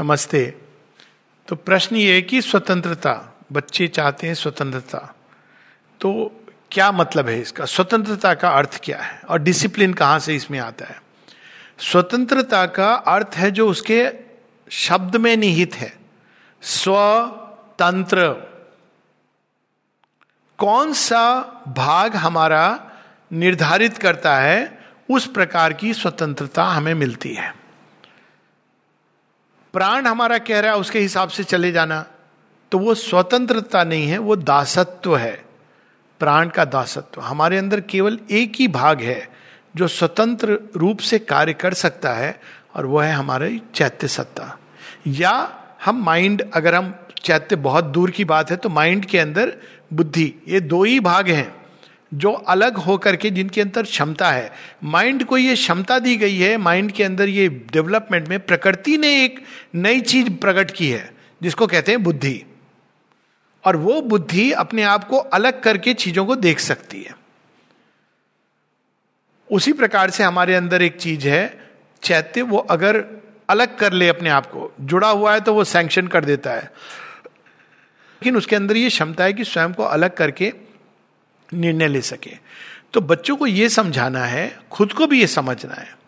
नमस्ते। तो प्रश्न ये है कि स्वतंत्रता, बच्चे चाहते हैं स्वतंत्रता। तो क्या मतलब है इसका? स्वतंत्रता का अर्थ क्या है? और डिसिप्लिन कहाँ से इसमें आता है? स्वतंत्रता का अर्थ है जो उसके शब्द में निहित है। स्वतंत्र। कौन सा भाग हमारा निर्धारित करता है, उस प्रकार की स्वतंत्रता हमें मिलती है। प्राण हमारा कह रहा है, उसके हिसाब से चले जाना। तो वो स्वतंत्रता नहीं है, वो दासत्व है। प्राण का दासत्व। हमारे अंदर केवल एक ही भाग है, जो स्वतंत्र रूप से कार्य कर सकता है, और वह है हमारे चैत्य सत्ता। या हम माइंड अगर हम चैत्य बहुत दूर की बात है तो माइंड के अंदर बुद्धि, ये दो ही भाग हैं। जो अलग होकर के जिनके अंदर क्षमता है। माइंड को ये क्षमता दी गई है, माइंड के अंदर ये डेवलपमेंट में प्रकृति ने एक नई चीज़ प्रकट की है, जिसको कहते हैं बुद्धि। और वो बुद्धि अपने आप को अलग करके चीज़ों को देख सकती है। उसी प्रकार से हमारे अंदर एक चीज़ है, चैत्य, वो अगर अलग कर ले अपने आप को, जुड़ा हुआ है तो वो सैंक्शन कर देता है। लेकिन उसके अंदर ये क्षमता है कि स्वयं को अलग करके निर्णय ले सके। तो बच्चों को यह समझाना है, खुद को भी ये समझना है।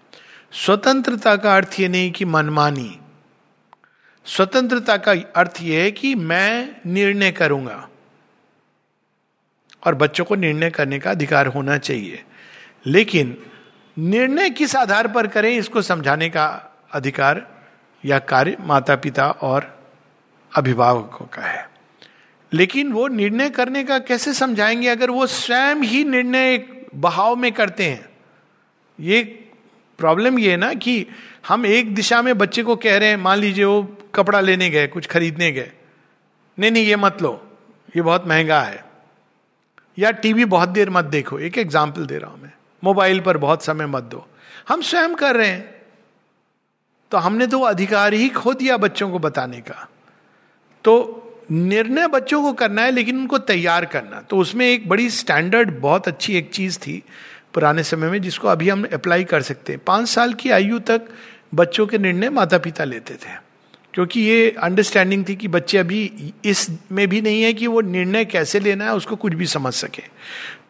स्वतंत्रता का अर्थ ये नहीं कि मनमानी। स्वतंत्रता का अर्थ यह है कि मैं निर्णय करूँगा। और बच्चों को निर्णय करने का अधिकार होना चाहिए। लेकिन निर्णय किस आधार पर करें, इसको समझाने का अधिकार या कार्य माता पिता और अभिभावकों का है। लेकिन वो निर्णय करने का कैसे समझाएँगे अगर वो स्वयं ही निर्णय बहाव में करते हैं? ये प्रॉब्लम ये है ना कि हम एक दिशा में बच्चे को कह रहे हैं, मान लीजिए वो कपड़ा लेने गए, कुछ खरीदने गए। नहीं नहीं, ये मत लो, ये बहुत महँगा है। या टीवी बहुत देर मत देखो, एक एग्ज़ाम्पल दे रहा हूँ मैं, मोबाइल पर बहुत समय मत दो। हम स्वयं कर रहे हैं। तो हमने तो अधिकार ही खो दिया बच्चों को बताने का। तो निर्णय बच्चों को करना है, लेकिन उनको तैयार करना तो उसमें एक बड़ी स्टैंडर्ड बहुत अच्छी एक चीज़ थी पुराने समय में, जिसको अभी हम अप्लाई कर सकते हैं। पाँच साल की आयु तक बच्चों के निर्णय माता पिता लेते थे। क्योंकि ये अंडरस्टैंडिंग थी कि बच्चे अभी इस में भी नहीं है कि वो निर्णय कैसे लेना है, उसको कुछ भी समझ सके।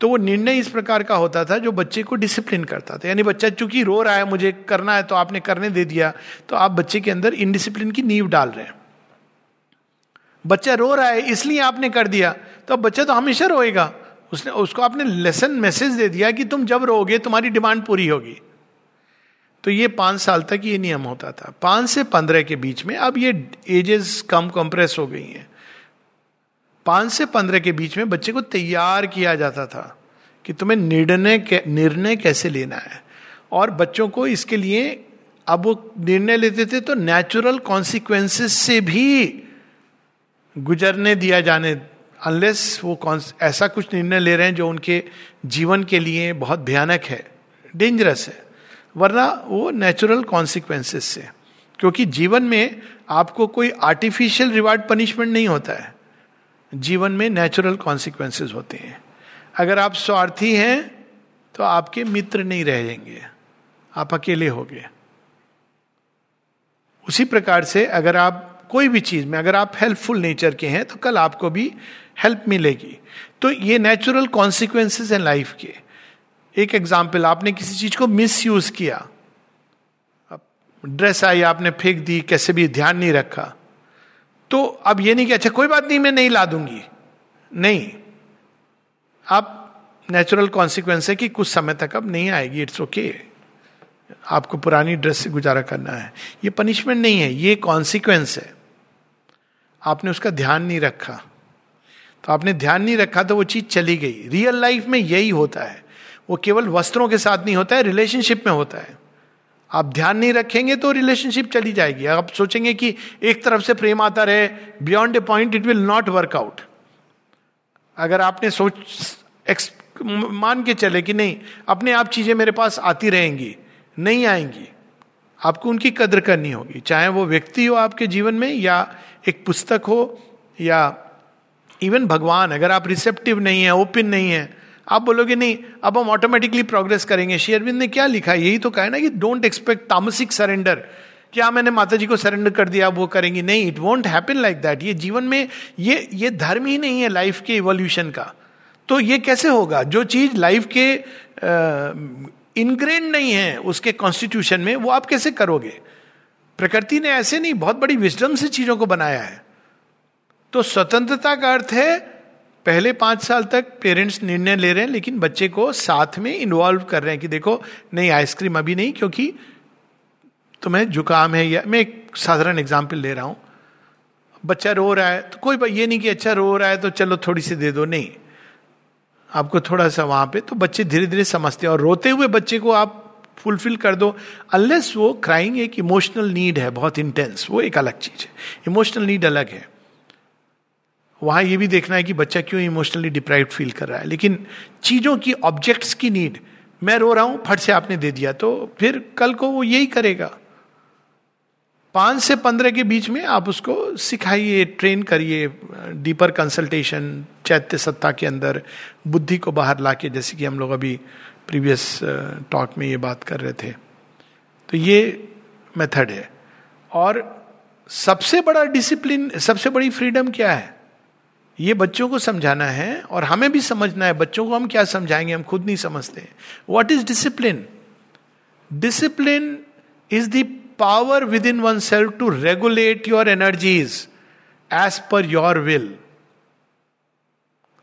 तो वो निर्णय इस प्रकार का होता था, जो बच्चे को डिसिप्लिन करता था। यानी बच्चा चूँकि रो रहा है, मुझे करना है तो आपने करने दे दिया तो आप बच्चे के अंदर इनडिसिप्लिन की नींव डाल रहे हैं। बच्चा रो रहा है, इसलिए आपने कर दिया। तो अब बच्चा तो हमेशा रोएगा। उसने, उसको आपने लेसन मैसेज दे दिया कि तुम जब रोगे तुम्हारी डिमांड पूरी होगी। तो ये पाँच साल तक ये नियम होता था। पाँच से पंद्रह के बीच में अब ये एजेस कम कंप्रेस हो गई हैं। पाँच से पंद्रह के बीच में बच्चे को तैयार किया जाता था कि तुम्हें निर्णय निर्णय कैसे लेना है। और बच्चों को इसके लिए, अब वो निर्णय लेते थे तो नेचुरल कॉन्सिक्वेंसेस से भी गुजरने दिया जाने अनलेस वो कौन ऐसा कुछ निर्णय ले रहे हैं जो उनके जीवन के लिए बहुत भयानक है डेंजरस है। वरना वो नेचुरल कॉन्सिक्वेंसेस से, क्योंकि जीवन में आपको कोई आर्टिफिशियल रिवार्ड पनिशमेंट नहीं होता है। जीवन में नेचुरल कॉन्सिक्वेंसेस होते हैं। अगर आप स्वार्थी हैं तो आपके मित्र नहीं रहेंगे आप अकेले हो गए। उसी प्रकार से अगर आप कोई भी चीज़ में, अगर आप हेल्पफुल नेचर के हैं तो कल आपको भी हेल्प मिलेगी। तो ये नेचुरल कॉन्सिक्वेंसेस हैं लाइफ के। एक एग्ज़ाम्पल आपने किसी चीज़ को मिस यूज़ किया ड्रेस आई, आपने फेंक दी, कैसे भी, ध्यान नहीं रखा। तो अब ये नहीं कि अच्छा कोई बात नहीं, मैं नहीं ला दूँगी। नहीं। आप नेचुरल कॉन्सिक्वेंस है कि कुछ समय तक अब नहीं आएगी इट्स ओके okay. आपको पुरानी ड्रेस से गुजारा करना है। ये पनिशमेंट नहीं है, ये कॉन्सिक्वेंस है। आपने उसका ध्यान नहीं रखा। तो आपने ध्यान नहीं रखा तो वो चीज़ चली गई। रियल लाइफ में यही होता है। वो केवल वस्त्रों के साथ नहीं होता है रिलेशनशिप में होता है। आप ध्यान नहीं रखेंगे तो रिलेशनशिप चली जाएगी। आप सोचेंगे कि एक तरफ़ से प्रेम आता रहे beyond a point it will not work out अगर आपने सोच एक्स, मान के चले कि नहीं अपने आप चीज़ें मेरे पास आती रहेंगी नहीं आएँगी आपको उनकी कद्र करनी होगी। चाहे वो व्यक्ति हो आपके जीवन में या एक पुस्तक हो या इवन भगवान, अगर आप रिसेप्टिव नहीं है ओपन नहीं है, आप बोलोगे, नहीं, अब हम ऑटोमेटिकली प्रोग्रेस करेंगे। शेयरविंद ने क्या लिखा है? यही तो कहा ना कि डोंट एक्सपेक्ट तामसिक सरेंडर क्या मैंने माता जी को सरेंडर कर दिया वो करेंगी? नहीं it won't happen like that ये जीवन में, ये ये धर्म ही नहीं है लाइफ के इवोल्यूशन का। तो ये कैसे होगा? जो चीज़ लाइफ के इनग्रेन नहीं है, उसके कॉन्स्टिट्यूशन में, वो आप कैसे करोगे? प्रकृति ने ऐसे नहीं, बहुत बड़ी विजडम से चीज़ों को बनाया है। तो स्वतंत्रता का अर्थ है, पहले पाँच साल तक पेरेंट्स निर्णय ले रहे हैं, लेकिन बच्चे को साथ में इन्वॉल्व कर रहे हैं कि देखो, नहीं आइसक्रीम अभी नहीं, क्योंकि तुम्हें जुकाम है या, मैं एक साधारण एग्ज़ाम्पल ले रहा हूँ। बच्चा रो रहा है तो कोई ये नहीं कि अच्छा रो रहा है तो चलो थोड़ी सी दे दो, नहीं। आपको थोड़ा सा वहाँ पे तो बच्चे धीरे धीरे समझते हैं, और रोते हुए बच्चे को आप फुलफिल कर दो अनलेस वो क्राइंग एक इमोशनल नीड है, बहुत इंटेंस वो एक अलग चीज़ है। इमोशनल नीड अलग है। वहाँ ये भी देखना है कि बच्चा क्यों इमोशनली डिप्राइव फील कर रहा है। लेकिन चीज़ों की ऑब्जेक्ट्स की नीड मैं रो रहा हूँ, फट से आपने दे दिया तो फिर कल को वो यही करेगा। पाँच से पंद्रह के बीच में आप उसको सिखाइए ट्रेन करिए डीपर कंसल्टेशन चैत्य सत्ता के अंदर, बुद्धि को बाहर लाके, जैसे कि हम लोग अभी प्रीवियस टॉक में ये बात कर रहे थे। तो ये मेथड है। और सबसे बड़ा डिसिप्लिन, सबसे बड़ी फ्रीडम क्या है? ये बच्चों को समझाना है और हमें भी समझना है। बच्चों को हम क्या समझाएँगे? हम खुद नहीं समझते what is discipline discipline is the power within oneself to regulate your energies as per your will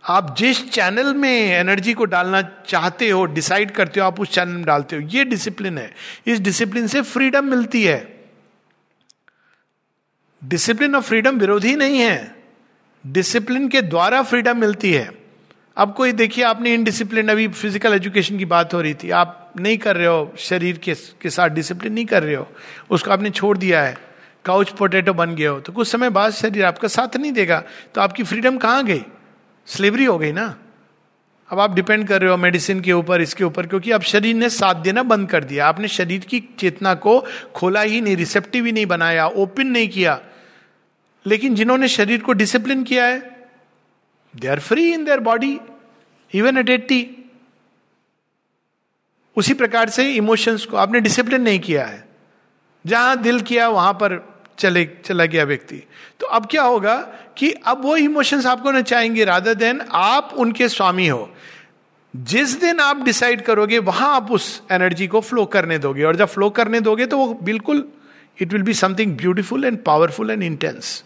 आप जिस चैनल में एनर्जी को डालना चाहते हो डिसाइड करते हो आप उस चैनल में डालते हो ये डिसिप्लिन है। इस डिसिप्लिन से फ्रीडम मिलती है। डिसिप्लिन और फ्रीडम विरोधी नहीं है। डिसिप्लिन के द्वारा फ्रीडम मिलती है। अब कोई देखिए आपने इनडिसिप्लिन अभी फ़िज़िकल एजुकेशन की बात हो रही थी। आप नहीं कर रहे हो शरीर के, के साथ डिसिप्लिन नहीं कर रहे हो। उसको आपने छोड़ दिया है। काउच पोटैटो बन गए हो। तो कुछ समय बाद शरीर आपका साथ नहीं देगा। तो आपकी फ्रीडम कहाँ गई? स्लेवरी हो गई ना? अब आप डिपेंड कर रहे हो मेडिसिन के ऊपर, इसके ऊपर, क्योंकि अब शरीर ने साथ देना बंद कर दिया। आपने शरीर की चेतना को खोला ही नहीं रिसेप्टिव ही नहीं बनाया ओपन नहीं किया। लेकिन जिन्होंने शरीर को डिसिप्लिन किया है they are free in their body even at eighty उसी प्रकार से इमोशंस को आपने डिसिप्लिन नहीं किया है। जहाँ दिल किया, वहाँ पर चले, चला गया व्यक्ति। तो अब क्या होगा? कि अब वो इमोशंस आपको ना चाहेंगे राधा देन आप उनके स्वामी हो। जिस दिन आप डिसाइड करोगे, वहाँ आप उस एनर्जी को फ्लो करने दोगे। और जब फ्लो करने दोगे तो वो बिल्कुल it will be something beautiful and powerful and intense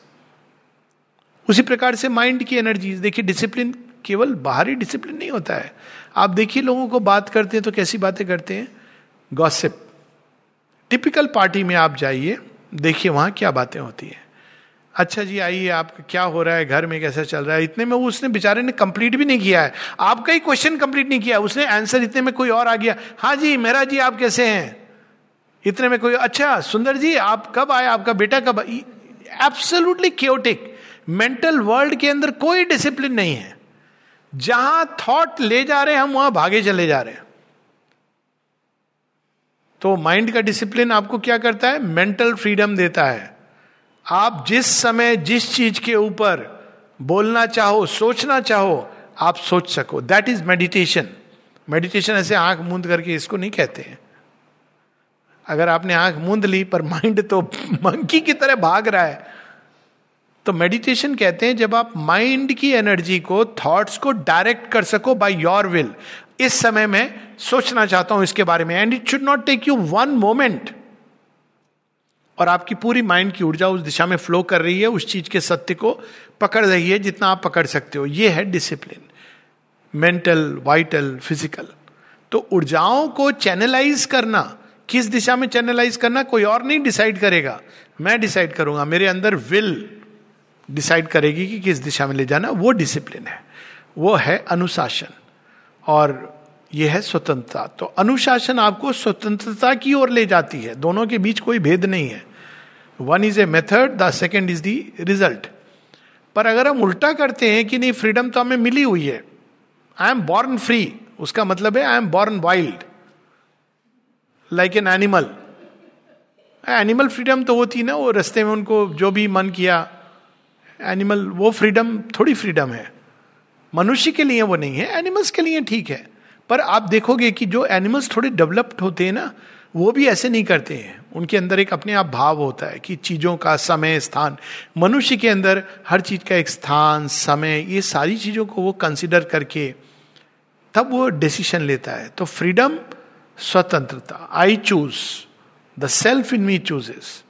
उसी प्रकार से माइंड की एनर्जी देखिए डिसिप्लिन केवल बाहरी डिसिप्लिन नहीं होता है। आप देखिए, लोगों को बात करते हैं तो कैसी बातें करते हैं? गॉसिप टिपिकल पार्टी में आप जाइए, देखिए वहाँ क्या बातें होती है। अच्छा जी, आइए, आप क्या हो रहा है? घर में कैसा चल रहा है? इतने में उसने बेचारे ने कंप्लीट भी नहीं किया है। आपका ही क्वेश्चन कंप्लीट नहीं किया उसने आंसर इतने में कोई और आ गया। हाँ जी मेरा जी, आप कैसे हैं? इतने में कोई अच्छा सुंदर जी, आप कब आए? आपका बेटा कब एब्सोल्युटली क्योटिक मेंटल वर्ल्ड के अंदर कोई डिसिप्लिन नहीं है। जहाँ थॉट ले जा रहे हैं, हम वहाँ भागे चले जा रहे हैं। तो माइंड का डिसिप्लिन आपको क्या करता है? मेंटल फ्रीडम देता है। आप जिस समय जिस चीज़ के ऊपर बोलना चाहो, सोचना चाहो, आप सोच सको। दैट इज़ मेडिटेशन मेडिटेशन ऐसे आँख मूंद करके इसको नहीं कहते हैं। अगर आपने आँख मूंद ली, पर माइंड तो मंकी की तरह भाग रहा है। तो मेडिटेशन कहते हैं जब आप माइंड की एनर्जी को थॉट्स को डायरेक्ट कर सको बाय योर विल इस समय में सोचना चाहता हूँ इसके बारे में and it should not take you one moment और आपकी पूरी माइंड की ऊर्जा उस दिशा में फ्लो कर रही है, उस चीज़ के सत्य को पकड़ रही है जितना आप पकड़ सकते हो। ये है डिसिप्लिन मेंटल वाइटल फ़िज़िकल तो ऊर्जाओं को चैनलाइज करना, किस दिशा में चैनलाइज करना, कोई और नहीं डिसाइड करेगा। मैं डिसाइड करूँगा, मेरे अंदर विल डिसाइड करेगी कि किस दिशा में ले जाना। वो डिसिप्लिन है, वो है अनुशासन, और यह है स्वतंत्रता। तो अनुशासन आपको स्वतंत्रता की ओर ले जाती है, दोनों के बीच कोई भेद नहीं है। One is a method the second is the result पर अगर हम उल्टा करते हैं कि नहीं फ्रीडम तो हमें मिली हुई है। आई एम बॉर्न फ्री उसका मतलब है I am born wild like an animal animal freedom तो होती ना, वो रस्ते में उनको जो भी मन किया एनिमल वो फ्रीडम थोड़ी फ्रीडम है। मनुष्य के लिए वो नहीं है एनिमल्स के लिए ठीक है। पर आप देखोगे कि जो एनिमल्स थोड़े डेवलप्ड होते हैं ना वो भी ऐसे नहीं करते हैं। उनके अंदर एक अपने आप भाव होता है कि चीज़ों का समय, स्थान, मनुष्य के अंदर हर चीज़ का एक स्थान, समय, ये सारी चीज़ों को वो कंसिडर करके तब वो डिसीशन लेता है। तो फ्रीडम स्वतंत्रता I choose the self in me chooses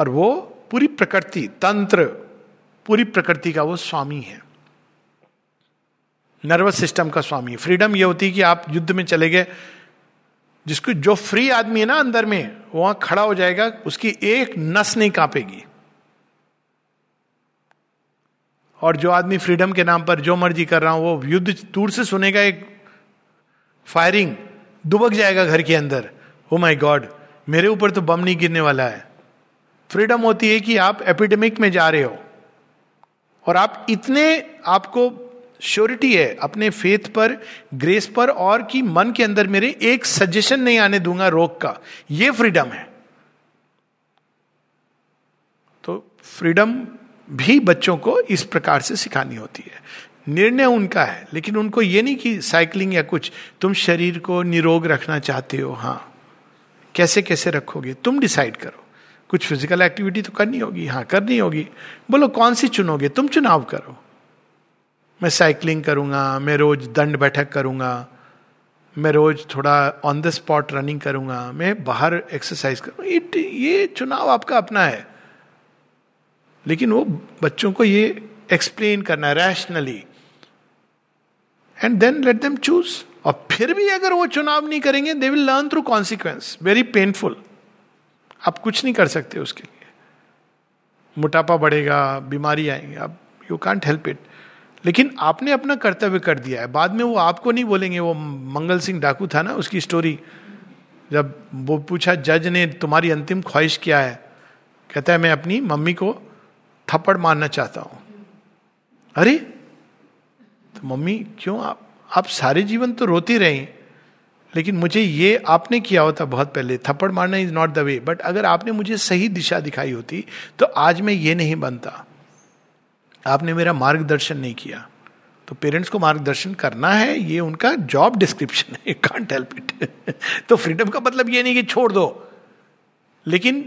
और वो पूरी प्रकृति, तंत्र, पूरी प्रकृति का वो स्वामी है। नर्वस सिस्टम का स्वामी फ्रीडम ये होती है कि आप युद्ध में चले गए जिसको जो फ्री आदमी है ना अंदर में, वहाँ खड़ा हो जाएगा, उसकी एक नस नहीं कांपेगी। और जो आदमी फ्रीडम के नाम पर जो मर्ज़ी कर रहा हूँ, वो युद्ध दूर से सुनेगा एक फायरिंग दुबक जाएगा घर के अंदर। ओ माई गॉड मेरे ऊपर तो बम नहीं गिरने वाला है। फ्रीडम होती है कि आप एपिडेमिक में जा रहे हो। और आप इतने, आपको श्योरिटी है, अपने फेथ पर ग्रेस पर और कि मन के अंदर मेरे एक सजेशन नहीं आने दूँगा रोग का। ये फ्रीडम है। तो फ्रीडम भी बच्चों को इस प्रकार से सिखानी होती है। निर्णय उनका है, लेकिन उनको ये नहीं कि साइकिलिंग या कुछ, तुम शरीर को निरोग रखना चाहते हो हाँ। कैसे कैसे रखोगे? तुम डिसाइड करो। कुछ फ़िज़िकल एक्टिविटी तो करनी होगी हाँ करनी होगी। बोलो, कौन सी चुनोगे? तुम चुनाव करो। मैं साइकिलिंग करूँगा, मैं रोज दंड बैठक करूँगा, मैं रोज थोड़ा ऑन द स्पॉट रनिंग करूँगा, मैं बाहर एक्सरसाइज करूँगा। ये चुनाव आपका अपना है। लेकिन वो बच्चों को ये एक्सप्लेन करना rationally and then let them choose और फिर भी अगर वो चुनाव नहीं करेंगे they will learn through consequence very painful आप कुछ नहीं कर सकते उसके लिए। मोटापा बढ़ेगा, बीमारी आएँगे। आप यू कांट हेल्प इट लेकिन आपने अपना कर्तव्य कर दिया है। बाद में वो आपको नहीं बोलेंगे, वो मंगल सिंह डाकू था ना उसकी स्टोरी जब वो पूछा, जज ने तुम्हारी अंतिम ख्वाहिश क्या है? कहता है, मैं अपनी मम्मी को थप्पड़ मारना चाहता हूँ। अरे तो मम्मी, क्यों आप आप सारे जीवन तो रोती रही, लेकिन मुझे ये आपने किया होता बहुत पहले। थप्पड़ मारना is not the way but अगर आपने मुझे सही दिशा दिखाई होती तो आज मैं ये नहीं बनता। आपने मेरा मार्गदर्शन नहीं किया तो पेरेंट्स को मार्गदर्शन करना है, ये उनका जॉब डिस्क्रिप्शन है कांट हेल्प इट तो फ्रीडम का मतलब ये नहीं कि छोड़ दो। लेकिन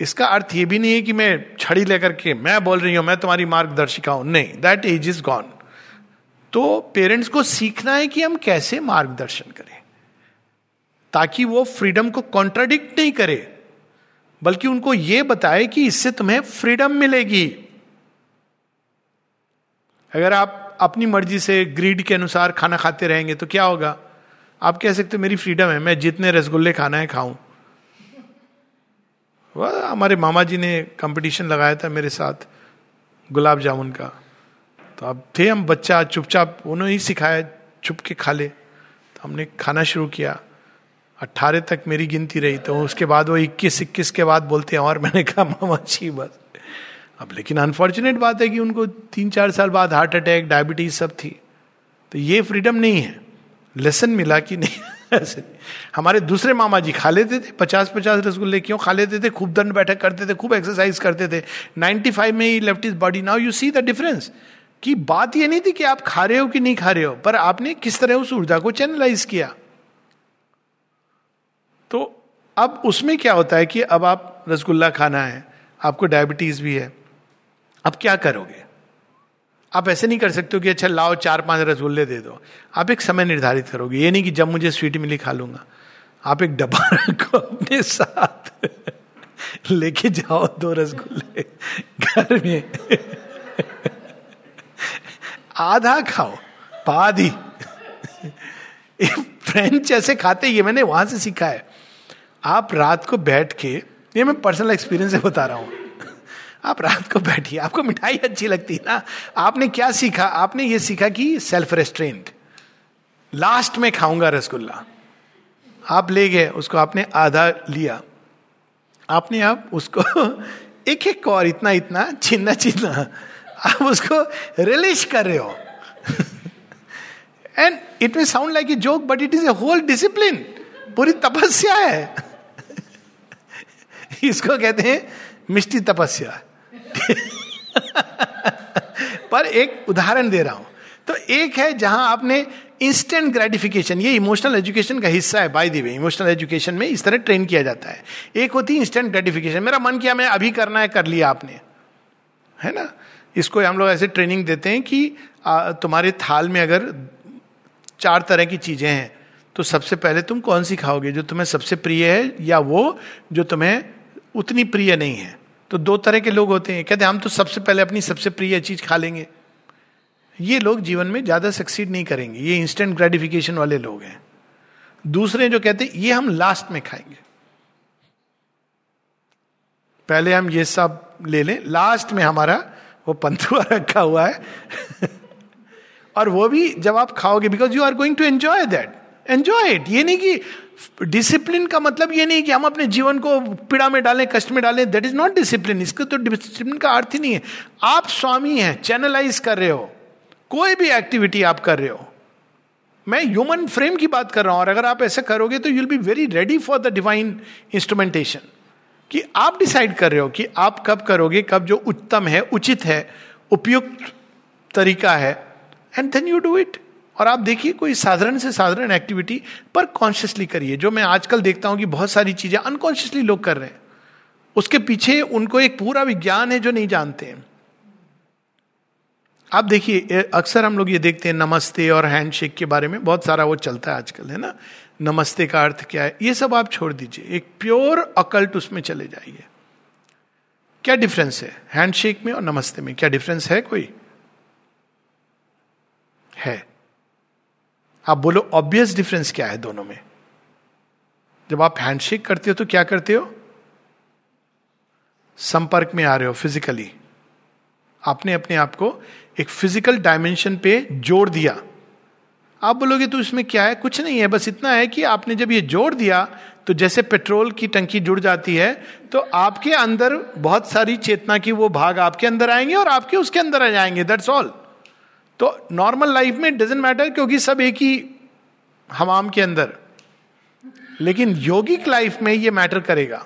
इसका अर्थ ये भी नहीं है कि मैं छड़ी लेकर के, मैं बोल रही हूँ, मैं तुम्हारी मार्गदर्शिका हूँ। नहीं दैट एज इज़ गॉन तो पेरेंट्स को सीखना है कि हम कैसे मार्गदर्शन करें, ताकि वो फ्रीडम को कॉन्ट्राडिक्ट नहीं करे, बल्कि उनको ये बताए कि इससे तुम्हें फ्रीडम मिलेगी। अगर आप अपनी मर्ज़ी से ग्रीड के अनुसार खाना खाते रहेंगे तो क्या होगा? आप कह सकते मेरी फ्रीडम है, मैं जितने रसगुल्ले खाना है खाऊं. वह, हमारे मामा जी ने कंपटीशन लगाया था मेरे साथ, गुलाब जामुन का। तो अब थे, हम बच्चा, चुपचाप, उन्होंने ही सिखाया चुप के खा ले। तो हमने खाना शुरू किया। अट्ठारह तक मेरी गिनती रही तो उसके बाद वो इक्कीस इक्कीस के बाद बोलते हैं, और मैंने कहा, मामा जी, बस। अब लेकिन अनफॉर्चुनेट बात है कि उनको तीन चार साल बाद हार्ट अटैक डायबिटीज़ सब थी। तो ये फ्रीडम नहीं है। लेसन मिला कि नहीं, ऐसे हमारे दूसरे मामा जी खा लेते थे पचास पचास रसगुल्ले क्यों खा लेते थे? खूब दंड बैठक करते थे, खूब एक्सरसाइज करते थे। 95 में ही left his body now you see the difference कि बात ये नहीं थी कि आप खा रहे हो कि नहीं खा रहे हो, पर आपने किस तरह उस ऊर्जा को चैनलाइज किया। तो अब उसमें क्या होता है कि अब आप रसगुल्ला खाना है, आपको डायबिटीज़ भी है। अब क्या करोगे? आप ऐसे नहीं कर सकते हो कि अच्छा लाओ चार पाँच रसगुल्ले दे दो। आप एक समय निर्धारित करोगे। ये नहीं कि जब मुझे स्वीट मिली खा लूँगा। आप एक डब्बा रखो अपने साथ। लेके जाओ दो रसगुल्ले। घर में। आधा खाओ। पाधी फ्रेंच ऐसे खाते ये मैंने वहाँ से सीखा है। आप रात को बैठ के, ये मैं पर्सनल एक्सपीरियंस से बता रहा हूँ। आप रात को बैठिए। आपको मिठाई अच्छी लगती है ना? आपने क्या सीखा? आपने ये सीखा कि सेल्फ रेस्ट्रेंट लास्ट में खाऊँगा रसगुल्ला। आप ले गए, उसको आपने आधा लिया। आपने आप उसको एक एक और इतना इतना छिन्ना छिन्ना आप उसको रिलिश कर रहे हो। And it may sound like a joke but it is a whole discipline पूरी तपस्या है। इसको कहते हैं मिष्टी तपस्या। पर एक उदाहरण दे रहा हूँ। तो एक है जहाँ आपने इंस्टेंट ग्रेटिफिकेशन ये इमोशनल एजुकेशन का हिस्सा है by the way emotional education में इस तरह ट्रेन किया जाता है। एक होती है इंस्टेंट ग्रेटिफिकेशन मेरा मन किया, मैं अभी करना है, कर लिया आपने। है ना? इसको हम लोग ऐसे ट्रेनिंग देते हैं कि तुम्हारे थाल में अगर चार तरह की चीज़ें हैं तो सबसे पहले तुम कौन सी खाओगे? जो तुम्हें सबसे प्रिय है, या वो जो तुम्हें उतनी प्रिय नहीं है? तो दो तरह के लोग होते हैं। कहते हैं, हम तो सबसे पहले अपनी सबसे प्रिय चीज़ खा लेंगे। ये लोग जीवन में ज़्यादा सक्सीड नहीं करेंगे। ये इंस्टेंट ग्रेटिफिकेशन वाले लोग हैं। दूसरे जो कहते हैं, ये हम लास्ट में खाएँगे। पहले हम ये सब ले लें। लास्ट में हमारा वो पंथुआ रखा हुआ है। और वो भी जब आप खाओगे because you are going to enjoy that enjoy it ये नहीं कि डिसिप्लिन का मतलब ये नहीं कि हम अपने जीवन को पीड़ा में डालें, कष्ट में डालें. दैट इज़ नॉट डिसिप्लिन इसका तो डिसिप्लिन का अर्थ ही नहीं है. आप स्वामी हैं चैनलाइज कर रहे हो. कोई भी एक्टिविटी आप कर रहे हो. मैं ह्यूमन फ्रेम की बात कर रहा हूँ और अगर आप ऐसा करोगे तो you'll be very ready for the divine instrumentation कि आप डिसाइड कर रहे हो कि आप कब करोगे, कब जो उत्तम है, उचित है, उपयुक्त तरीका है and then you do it और आप देखिए कोई साधारण से साधारण एक्टिविटी पर कॉन्शियसली करिए। जो मैं आजकल देखता हूँ कि बहुत सारी चीज़ें अनकॉन्शियसली लोग कर रहे हैं। उसके पीछे उनको एक पूरा विज्ञान है जो नहीं जानते हैं। आप देखिए अक्सर हम लोग ये देखते हैं नमस्ते और हैंडशेक के बारे में। बहुत सारा वो चलता है आजकल, है ना? नमस्ते का अर्थ क्या है? ये सब आप छोड़ दीजिए। एक प्योर अकल्ट उसमें चले जाइए। क्या डिफरेंस है? हैंडशेक में और नमस्ते में क्या डिफरेंस है कोई? है। आप बोलो ऑब्वियस डिफरेंस क्या है दोनों में? जब आप हैंडशेक करते हो तो क्या करते हो? संपर्क में आ रहे हो फिजिकली आपने अपने आप को एक फ़िज़िकल डायमेंशन पे जोड़ दिया। आप बोलोगे तो इसमें क्या है? कुछ नहीं है, बस इतना है कि आपने जब ये जोड़ दिया तो जैसे पेट्रोल की टंकी जुड़ जाती है तो आपके अंदर बहुत सारी चेतना की वो भाग आपके अंदर आएँगे और आपके उसके अंदर आ जाएँगे दैट्स ऑल तो नॉर्मल लाइफ में डजेंट मैटर क्योंकि सब एक ही हमाम के अंदर। लेकिन योगिक लाइफ में ये मैटर करेगा।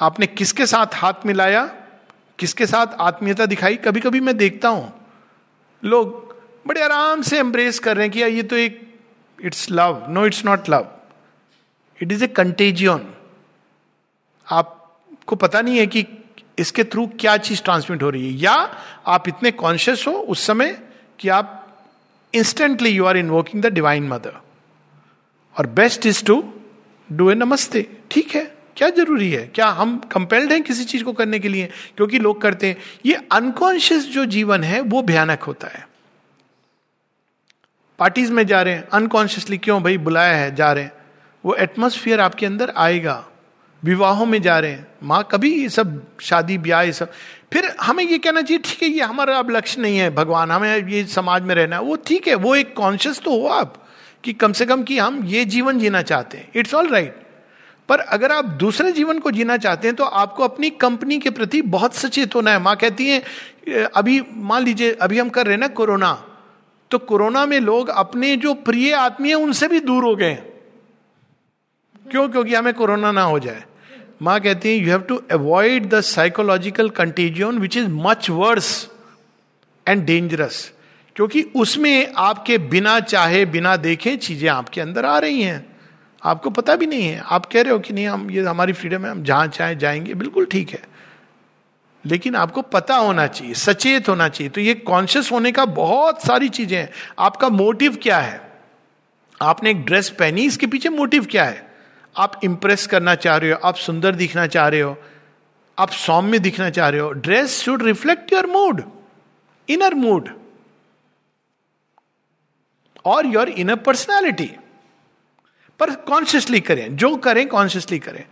आपने किसके साथ हाथ मिलाया, किसके साथ आत्मीयता दिखाई कभी कभी मैं देखता हूँ। लोग बड़े आराम से एम्ब्रेस कर रहे हैं कि ये तो एक it's love no it's not love it is a contagion आपको पता नहीं है कि इसके थ्रू क्या चीज़ ट्रांसमिट हो रही है? या आप इतने कॉन्शियस हो उस समय कि आप instantly you are invoking the divine mother और best is to do a namaste ठीक है? क्या ज़रूरी है? क्या हम कंपेल्ड हैं किसी चीज़ को करने के लिए? क्योंकि लोग करते हैं। ये अनकॉन्शियस जो जीवन है, वो भयानक होता है। पार्टीज़ में जा रहे हैं। अनकॉन्शियसली क्यों भाई बुलाया है? जा रहे हैं। वो एटमोस्फियर आपके अंदर आएगा। विवाहों में जा रहे हैं। माँ, कभी ये सब शादी, ब्याह, ये सब। फिर हमें ये कहना चाहिए, ठीक है, ये हमारा अब लक्ष्य नहीं है, भगवान हमें ये समाज में रहना है। वो ठीक है, वो एक कॉन्शियस तो हो आप, कि कम से कम कि हम ये जीवन जीना चाहते हैं। इट्स ऑल राइट पर अगर आप दूसरे जीवन को जीना चाहते हैं तो आपको अपनी कंपनी के प्रति बहुत सचेत होना है। माँ कहती है अभी मान लीजिए, अभी हम कर रहे हैं ना कोरोना तो कोरोना में लोग अपने जो प्रिय आदमी है, उनसे भी दूर हो गए क्यों? क्योंकि हमें कोरोना ना हो जाए। माँ कहती है you have to avoid the psychological contagion which is much worse and dangerous क्योंकि उसमें आपके बिना चाहे, बिना देखे चीज़ें आपके अंदर आ रही हैं। आपको पता भी नहीं है। आप कह रहे हो कि नहीं, हम, ये हमारी फ्रीडम है, हम जहाँ चाहे जाएँगे। बिल्कुल ठीक है। लेकिन आपको पता होना चाहिए, सचेत होना चाहिए। तो ये कॉन्शियस होने का बहुत सारी चीज़ें हैं। आपका मोटिव क्या है? आपने एक ड्रेस पहनी, इसके पीछे मोटिव क्या है? आप इंप्रेस करना चाह रहे हो, आप सुंदर दिखना चाह रहे हो, आप सौम्य दिखना चाह रहे हो dress should reflect your mood inner mood और योर इनर पर्सनैलिटी पर कॉन्शियसली करें, जो करें कॉन्शियसली करें।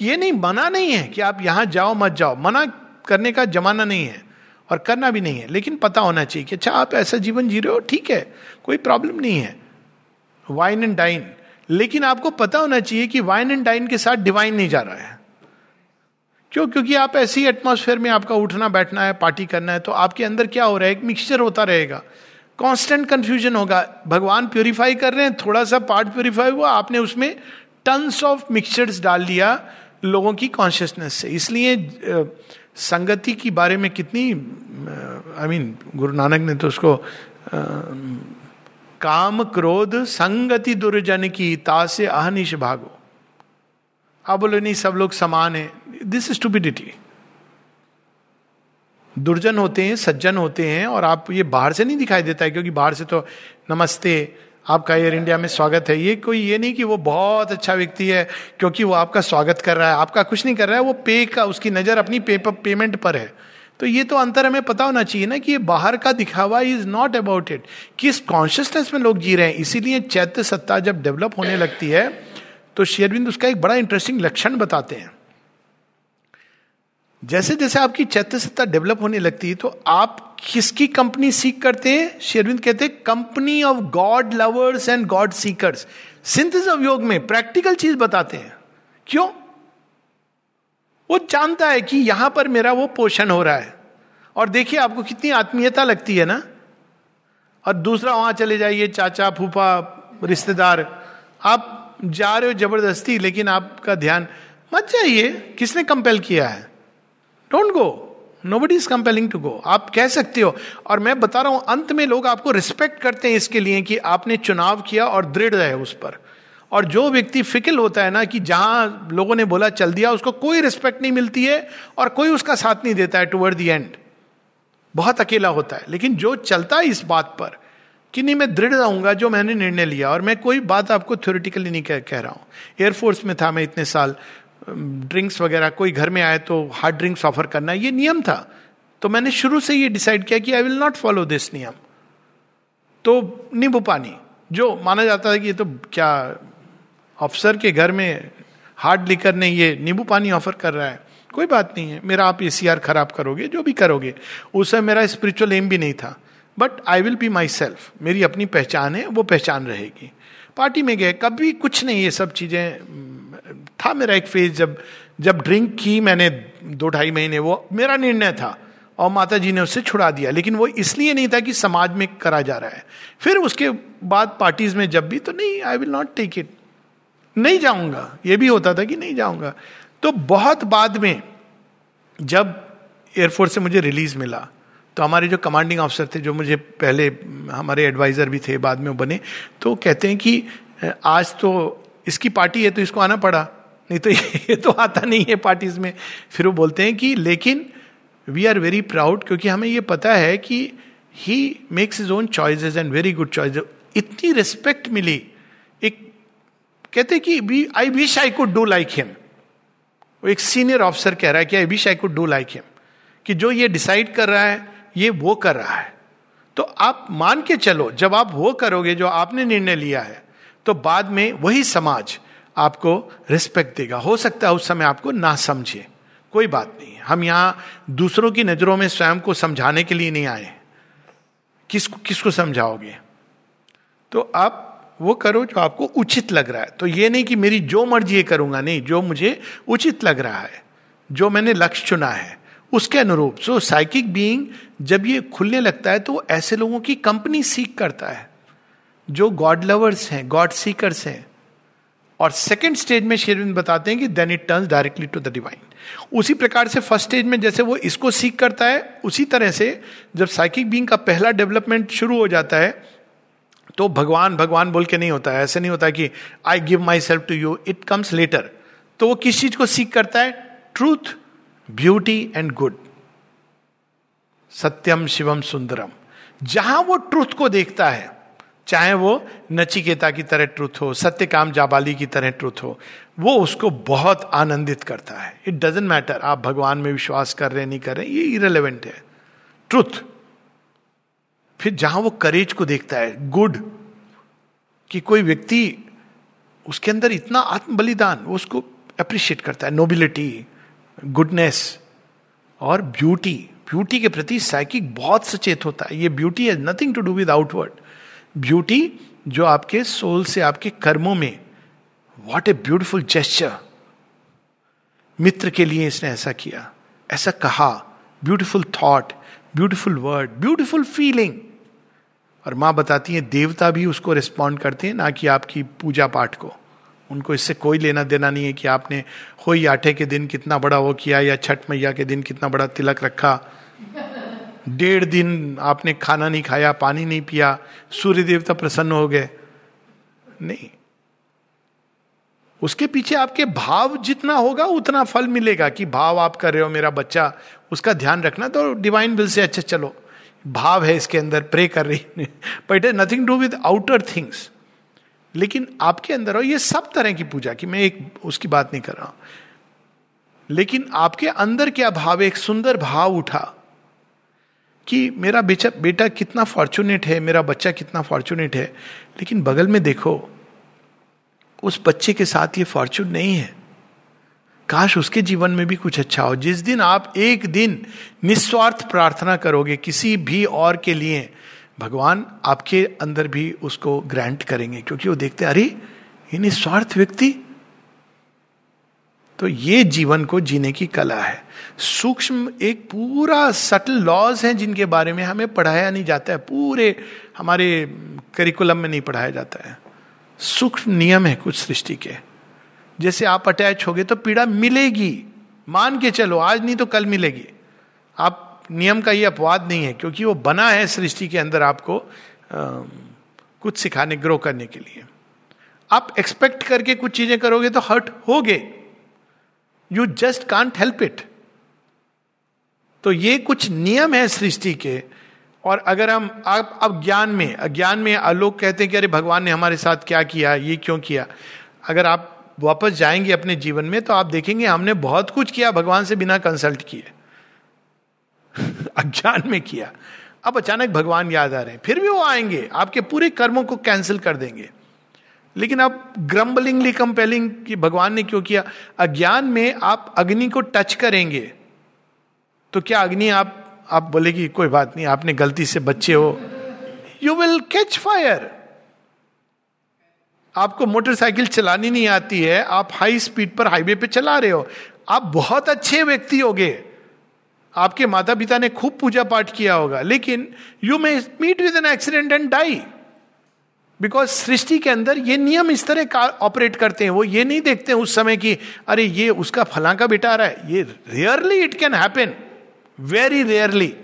ये नहीं, मना नहीं है कि आप यहाँ जाओ, मत जाओ। मना करने का जमाना नहीं है और करना भी नहीं है, लेकिन पता होना चाहिए कि अच्छा आप ऐसा जीवन जी रहे हो, ठीक है, कोई प्रॉब्लम नहीं है। वाइन एंड डाइन लेकिन आपको पता होना चाहिए कि वाइन एंड डाइन के साथ डिवाइन नहीं जा रहा है। क्यों? क्योंकि आप ऐसी एटमोसफेयर में आपका उठना, बैठना है पार्टी करना है तो आपके अंदर क्या हो रहा है? एक मिक्सचर होता रहेगा। कांस्टेंट कंफ्यूजन होगा। भगवान प्योरीफाई कर रहे हैं, थोड़ा सा पार्ट प्योरीफाई हुआ, आपने उसमें टन्स ऑफ़ मिक्सचर्स डाल दिया लोगों की कॉन्शियसनेस से। इसलिए संगति के बारे में कितनी आई मीन गुरु नानक ने तो उसको काम क्रोध संगति दुर्जन की तासे अहनिश भागो। आप बोले, नहीं, सब लोग समान है। दिस स्टूपिडिटी दुर्जन होते हैं, सज्जन होते हैं, और आप ये बाहर से नहीं दिखाई देता है, क्योंकि बाहर से तो नमस्ते, आपका एयर इंडिया में स्वागत है। ये कोई ये नहीं कि वो बहुत अच्छा व्यक्ति है, क्योंकि वो आपका स्वागत कर रहा है। आपका कुछ नहीं कर रहा है, वो पे का, उसकी नज़र अपनी पे पेमेंट पर है। तो ये तो अंतर हमें पता होना चाहिए ना कि ये बाहर का दिखावा इज़ नॉट अबाउट इट किस कॉन्शियसनेस में लोग जी रहे हैं? इसीलिए चैत्य सत्ता जब डेवलप होने लगती है तो शेरविंद उसका एक बड़ा इंटरेस्टिंग लक्षण बताते हैं। जैसे जैसे आपकी चैत्य सत्ता डेवलप होने लगती है तो आप किसकी कंपनी सीख करते हैं? शेरविंद कहते हैं company of God lovers and God seekers synthesis yoga में प्रैक्टिकल चीज़ बताते हैं। क्यों? वो जानता है कि यहाँ पर मेरा वो पोषण हो रहा है। और देखिए आपको कितनी आत्मीयता लगती है ना। और दूसरा, वहाँ चले जाइए, चाचा, फूफा, रिश्तेदार, आप जा रहे हो ज़बरदस्ती, लेकिन आपका ध्यान, मत जाइए, किसने कंपेल किया है? Don't go nobody is compelling to go आप कह सकते हो। और मैं बता रहा हूँ, अंत में लोग आपको रिस्पेक्ट करते हैं इसके लिए कि आपने चुनाव किया और दृढ़ रहे उस पर। और जो व्यक्ति फिकल होता है ना कि जहाँ लोगों ने बोला चल दिया उसको कोई रिस्पेक्ट नहीं मिलती है और कोई उसका साथ नहीं देता है टुवर्ड दी एंड बहुत अकेला होता है। लेकिन जो चलता है इस बात पर कि नहीं मैं दृढ़ रहूँगा जो मैंने निर्णय लिया और मैं कोई बात आपको थ्योरिटिकली नहीं कह, कह रहा हूँ। एयरफोर्स में था मैं इतने साल ड्रिंक्स वगैरह कोई घर में आए तो हार्ड ड्रिंक्स ऑफ़र करना ये नियम था। तो मैंने शुरू से ये डिसाइड किया कि I will not follow this नियम। तो नींबू पानी जो माना जाता है कि ये तो क्या अफसर के घर में हार्ड लिकर ने ये नींबू पानी ऑफ़र कर रहा है। कोई बात नहीं है। मेरा आप एसीआर खराब करोगे, जो भी करोगे। उस समय मेरा स्पिरिचुअल एम भी नहीं था। But I will be myself मेरी अपनी पहचान है, वो पहचान रहेगी। पार्टी में गए, कभी कुछ नहीं, ये सब चीज़ें था मेरा एक फ़ेज़ जब जब ड्रिंक की मैंने दो ढाई महीने, वो मेरा निर्णय था। और माता जी ने उससे छुड़ा दिया। लेकिन वो इसलिए नहीं था कि समाज में करा जा रहा है। फिर उसके बाद पार्टीज़ में जब भी तो नहीं I will not take it नहीं जाऊँगा। ये भी होता था कि नहीं जाऊँगा। तो बहुत बाद में जब एयरफोर्स से मुझे रिलीज़ मिला तो हमारे जो कमांडिंग ऑफिसर थे, जो मुझे पहले हमारे एडवाइजर भी थे, बाद में वो बने तो कहते हैं कि आज तो इसकी पार्टी है तो इसको आना पड़ा। नहीं तो ये तो आता नहीं है पार्टीज़ में। फिर वो बोलते हैं कि, लेकिन वी आर वेरी प्राउड क्योंकि हमें ये पता है कि he makes his own choices and very good choice इतनी रिस्पेक्ट मिली कहते कि I wish I could do like him वो एक सीनियर ऑफिसर कह रहा है कि I wish I could do like him कि जो ये डिसाइड कर रहा है, ये वो कर रहा है। तो आप मान के चलो, जब आप वो करोगे जो आपने निर्णय लिया है तो बाद में वही समाज आपको रिस्पेक्ट देगा। हो सकता है उस समय आपको ना समझे। कोई बात नहीं। हम यहाँ दूसरों की नज़रों में स्वयं को समझाने के लिए नहीं आए। किस, किसको समझाओगे? तो आप वो करो जो आपको उचित लग रहा है। तो ये नहीं कि मेरी जो मर्ज़ी ये करूँगा, नहीं, जो मुझे उचित लग रहा है, जो मैंने लक्ष्य चुना है, उसके अनुरूप। सो साइकिक बीइंग जब ये खुलने लगता है तो ऐसे लोगों की कंपनी सीख करता है, जो गॉड लवर्स हैं गॉड सीकर्स हैं। और सेकेंड स्टेज में शेरविंद बताते हैं कि then it turn directly to the divine उसी प्रकार से फ़र्स्ट स्टेज में जैसे वो इसको सीख करता है, उसी तरह से जब साइकिक बींग का पहला डेवलपमेंट शुरू हो जाता है तो भगवान भगवान बोल के नहीं होता है। ऐसे नहीं होता कि I give myself to you it comes later तो वो किस चीज़ को सीख करता है? ट्रूथ ब्यूटी एंड गुड सत्यम शिवम सुंदरम। जहाँ वो ट्रूथ को देखता है, चाहे वो नचिकेता की तरह ट्रुथ हो सत्य काम जाबाली की तरह ट्रुथ हो, वो उसको बहुत आनंदित करता है। इट डजेंट मैटर आप भगवान में विश्वास कर रहे नहीं कर रहे ये इरेलीवेंट है। ट्रुथ फिर जहाँ वो करेज को देखता है गुड कि कोई व्यक्ति उसके अंदर इतना आत्म बलिदान वो उसको अप्रिशिएट करता है नोबिलिटी गुडनेस और ब्यूटी ब्यूटी के प्रति साइकिक बहुत सचेत होता है। ये beauty has nothing to do with outward beauty जो आपके सोल से, आपके कर्मों में वॉट ए ब्यूटिफुल जेस्चर मित्र के लिए इसने ऐसा किया, ऐसा कहा। Beautiful thought beautiful word beautiful feeling और माँ बताती है, देवता भी उसको रिस्पॉन्ड करते हैं, ना कि आपकी पूजा पाठ को। उनको इससे कोई लेना देना नहीं है कि आपने हो आठे के दिन कितना बड़ा वो किया या छठ मैया के दिन कितना बड़ा तिलक रखा। डेढ़ दिन आपने खाना नहीं खाया, पानी नहीं पिया, सूर्य देवता प्रसन्न हो गए। नहीं। उसके पीछे आपके भाव जितना होगा, उतना फल मिलेगा कि भाव आप कर रहे हो मेरा बच्चा, उसका ध्यान रखना तो डिवाइन विल से अच्छा चलो। भाव है इसके अंदर प्रे कर रही but it is nothing do with outer things लेकिन आपके अंदर हो ये सब तरह की पूजा की, मैं एक, उसकी बात नहीं कर रहा हूँ। लेकिन आपके अंदर क्या भाव, एक सुंदर भाव उठा कि मेरा बेचा, बेटा कितना फॉर्चुनेट है, मेरा बच्चा कितना फॉर्चुनेट है। लेकिन बगल में देखो, उस बच्चे के साथ ये फॉर्चून नहीं है। काश उसके जीवन में भी कुछ अच्छा हो। जिस दिन आप एक दिन निस्वार्थ प्रार्थना करोगे किसी भी और के लिए, भगवान आपके अंदर भी उसको ग्रांट करेंगे, क्योंकि वो देखते अरे, ये निस्वार्थ व्यक्ति। तो ये जीवन को जीने की कला है। सूक्ष्म एक पूरा सटल लॉज है जिनके बारे में हमें पढ़ाया नहीं जाता है। पूरे हमारे करिकुलम में नहीं पढ़ाया जाता है। सूक्ष्म नियम है कुछ सृष्टि के। जैसे आप अटैच हो गए तो पीड़ा मिलेगी। मान के चलो आज नहीं तो कल मिलेगी। आप नियम का ये अपवाद नहीं है क्योंकि वो बना है सृष्टि के अंदर आपको आ, कुछ सिखाने ग्रो करने के लिए। आप एक्सपेक्ट करके कुछ चीज़ें करोगे तो हर्ट होगे। You just can't help it तो ये कुछ नियम है सृष्टि के। और अगर हम अब अब ज्ञान में अज्ञान में लोग कहते हैं कि अरे भगवान ने हमारे साथ क्या किया ये क्यों किया? अगर आप वापस जाएँगे अपने जीवन में तो आप देखेंगे हमने बहुत कुछ किया, भगवान से बिना कंसल्ट किए। अज्ञान में किया। अब अचानक भगवान याद आ रहे हैं, फिर भी वो आएँगे, आपके पूरे कर्मों को कैंसिल कर देंगे। लेकिन आप ग्रम्बलिंगली कंपेलिंग कि भगवान ने क्यों किया? अज्ञान में आप अग्नि को टच करेंगे तो क्या अग्नि आप आप बोलेगी, कोई बात नहीं, आपने गलती से बच्चे हो। यू विल कैच फायर आपको मोटरसाइकिल चलानी नहीं आती है, आप हाई स्पीड पर हाईवे पे चला रहे हो। आप बहुत अच्छे व्यक्ति होगे। आपके माता पिता ने खूब पूजा पाठ किया होगा, लेकिन you may meet with an accident and die because सृष्टि के अंदर ये नियम इस तरह का ऑपरेट करते हैं, वो ये नहीं देखते हैं उस समय की, अरे ये उसका फला का बेटा आ रहा है। ये rarely it can happen very rarely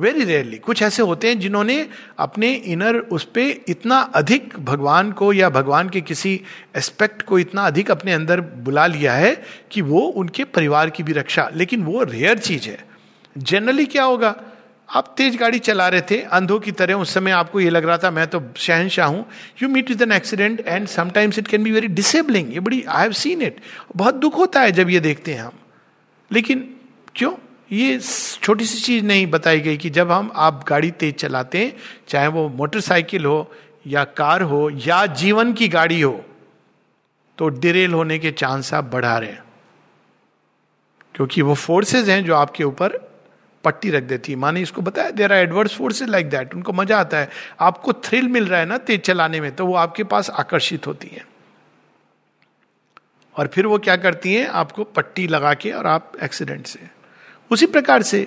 very rarely कुछ ऐसे होते हैं जिन्होंने अपने इनर उस पर इतना अधिक भगवान को या भगवान के किसी एस्पेक्ट को इतना अधिक अपने अंदर बुला लिया है कि वो उनके परिवार की भी रक्षा। लेकिन वो रेयर चीज़ है। जनरली क्या होगा? आप तेज गाड़ी चला रहे थे, अंधों की तरह उस समय आपको ये लग रहा था, मैं तो शहनशाह हूँ। You meet with an accident and sometimes it can be very disabling ये बड़ी आई हैव सीन इट बहुत दुख होता है जब ये देखते हैं हम। लेकिन क्यों? ये छोटी सी चीज़ नहीं बताई गई कि जब हम, आप गाड़ी तेज चलाते हैं, चाहे वो मोटरसाइकिल हो या कार हो या जीवन की गाड़ी हो तो डिरेल होने के चांस आप बढ़ा रहे हैं। क्योंकि वो फोर्सेज हैं जो आपके ऊपर पट्टी रख देती है। माने इसको बताया there are adverse forces like that उनको मज़ा आता है। आपको थ्रिल मिल रहा है ना तेज चलाने में तो वो आपके पास आकर्षित होती है। और फिर वो क्या करती हैं, आपको पट्टी लगा के और आप एक्सीडेंट से। उसी प्रकार से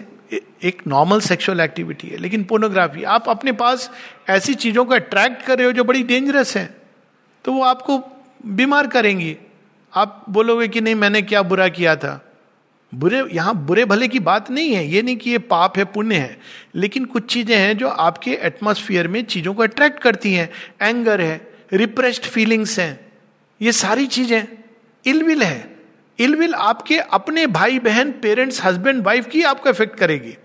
एक नॉर्मल सेक्सुअल एक्टिविटी है। लेकिन पोर्नोग्राफी आप अपने पास ऐसी चीज़ों को अट्रैक्ट कर रहे हो जो बड़ी डेंजरस है तो वो आपको बीमार करेंगी। आप बोलोगे कि नहीं, मैंने क्या बुरा किया था? बुरे, यहाँ बुरे भले की बात नहीं है, ये नहीं कि ये पाप है, पुण्य है, लेकिन कुछ चीज़ें हैं जो आपके एटमोस्फियर में चीज़ों को अट्रैक्ट करती हैं। एंगर है रिप्रेस्ड फीलिंग्स हैं, ये सारी चीज़ें, इलविल है। इलविल आपके अपने भाई बहन पेरेंट्स हस्बैंड वाइफ की आपको इफ़ेक्ट करेगी।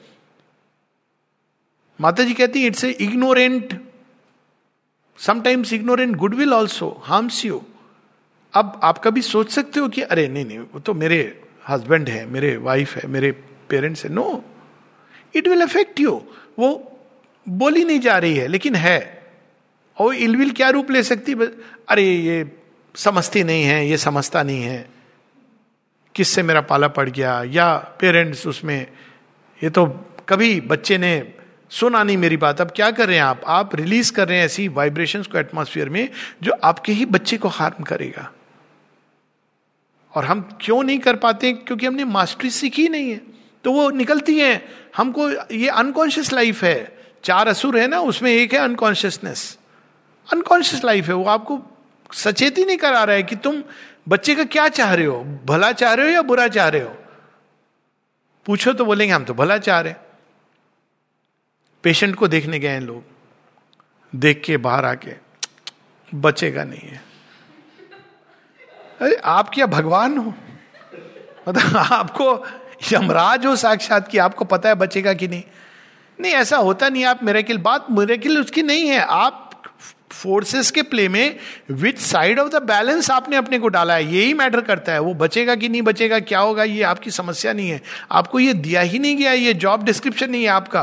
माता जी कहती है it's a ignorant sometimes ignorant goodwill also harms you अब आप कभी सोच सकते हो कि, अरे, नहीं नहीं, वो तो मेरे हस्बैंड है, मेरे वाइफ है, मेरे पेरेंट्स है। No it will affect you वो बोली नहीं जा रही है, लेकिन है। और इलविल क्या रूप ले सकती अरे, ये समझती नहीं है, ये समझता नहीं है। किससे मेरा पाला पड़ गया? या पेरेंट्स उसमें, ये तो कभी बच्चे ने सुना नहीं मेरी बात। अब क्या कर रहे हैं आप? आप रिलीज़ कर रहे हैं ऐसी वाइब्रेशंस को एटमॉस्फेयर में जो आपके ही बच्चे को हार्म करेगा। और हम क्यों नहीं कर पाते? क्योंकि हमने मास्टरी सीखी नहीं है। तो वो निकलती है। हमको ये अनकॉन्शियस लाइफ है। चार असुर है ना, उसमें एक है अनकॉन्शियसनेस अनकॉन्शियस लाइफ है। वो आपको सचेत ही नहीं करा रहा है कि तुम बच्चे का क्या चाह रहे हो? भला चाह रहे हो या बुरा चाह रहे हो? पूछो तो बोलेंगे हम तो भला चाह रहे पेशेंट को देखने गए हैं लोग। देख के, बाहर आके। बचेगा नहीं है। अरे, आप क्या भगवान हो? मतलब आपको यमराज हो साक्षात की आपको पता है बचेगा कि नहीं? नहीं, ऐसा होता नहीं, आप मेरेकिल बात मेरेकिल उसकी नहीं है। आप फोर्सेस के प्ले में which side of the balance आपने अपने को डाला है, यही मैटर करता है। वो बचेगा कि नहीं बचेगा, क्या होगा, ये आपकी समस्या नहीं है। आपको ये दिया ही नहीं गया, ये जॉब डिस्क्रिप्शन नहीं है आपका।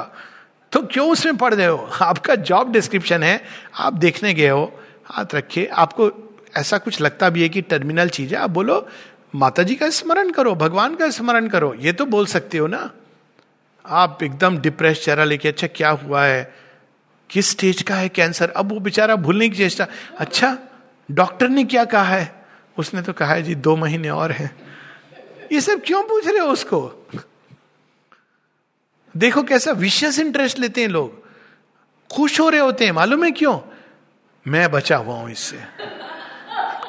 तो क्यों उसमें पढ़ रहे हो? आपका जॉब डिस्क्रिप्शन है, आप देखने गए हो, हाथ रखे। आपको ऐसा कुछ लगता भी है कि टर्मिनल चीज़ है, आप बोलो माता जी का स्मरण करो, भगवान का स्मरण करो। ये तो बोल सकते हो ना। आप एकदम डिप्रेस चेहरा लेके अच्छा क्या हुआ है? किस स्टेज का है कैंसर? अब वो बेचारा भूलने की चेष्टा। अच्छा डॉक्टर ने क्या कहा है? उसने तो कहा है, जी, दो महीने और है। ये सब क्यों पूछ रहे हो उसको? देखो कैसा विशेष इंटरेस्ट लेते हैं लोग। खुश हो रहे होते हैं। मालूम है क्यों? मैं बचा हुआ हूँ इससे।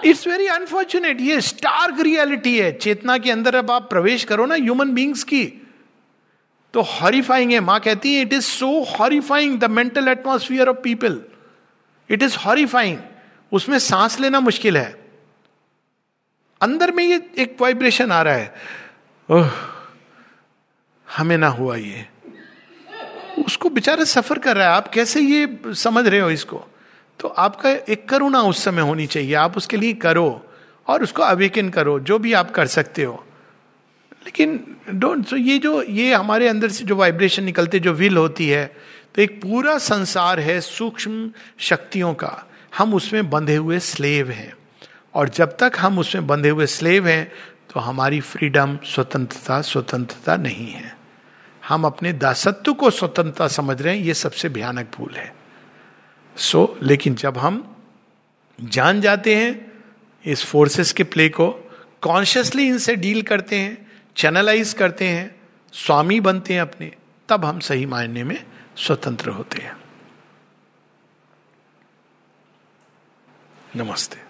इट्स वेरी अनफॉर्चुनेट ये स्टार्क रियलिटी है। चेतना के अंदर अब आप प्रवेश करो ना ह्यूमन बींग्स की। तो हॉरीफाइंग है। माँ कहती है it is so horrifying the mental atmosphere of people it is horrifying उसमें सांस लेना मुश्किल है। अंदर में ये एक वाइब्रेशन आ रहा है। ओह, हमें ना हुआ ये। उसको बेचारा सफ़र कर रहा है। आप कैसे ये समझ रहे हो इसको? तो आपका एक करुणा उस समय होनी चाहिए। आप उसके लिए करो और उसको अवेकन करो, जो भी आप कर सकते हो। लेकिन डोंट सो ये जो ये हमारे अंदर से जो वाइब्रेशन निकलते जो विल होती है तो एक पूरा संसार है सूक्ष्म शक्तियों का। हम उसमें बंधे हुए स्लेव हैं। और जब तक हम उसमें बंधे हुए स्लेव हैं तो हमारी फ्रीडम स्वतंत्रता स्वतंत्रता नहीं है। हम अपने दासत्व को स्वतंत्रता समझ रहे हैं ये सबसे भयानक भूल है। सो so, लेकिन जब हम जान जाते हैं इस फोर्सेस के प्ले को कॉन्शियसली इनसे डील करते हैं चैनलाइज करते हैं, स्वामी बनते हैं अपने, तब हम सही मायने में स्वतंत्र होते हैं। नमस्ते।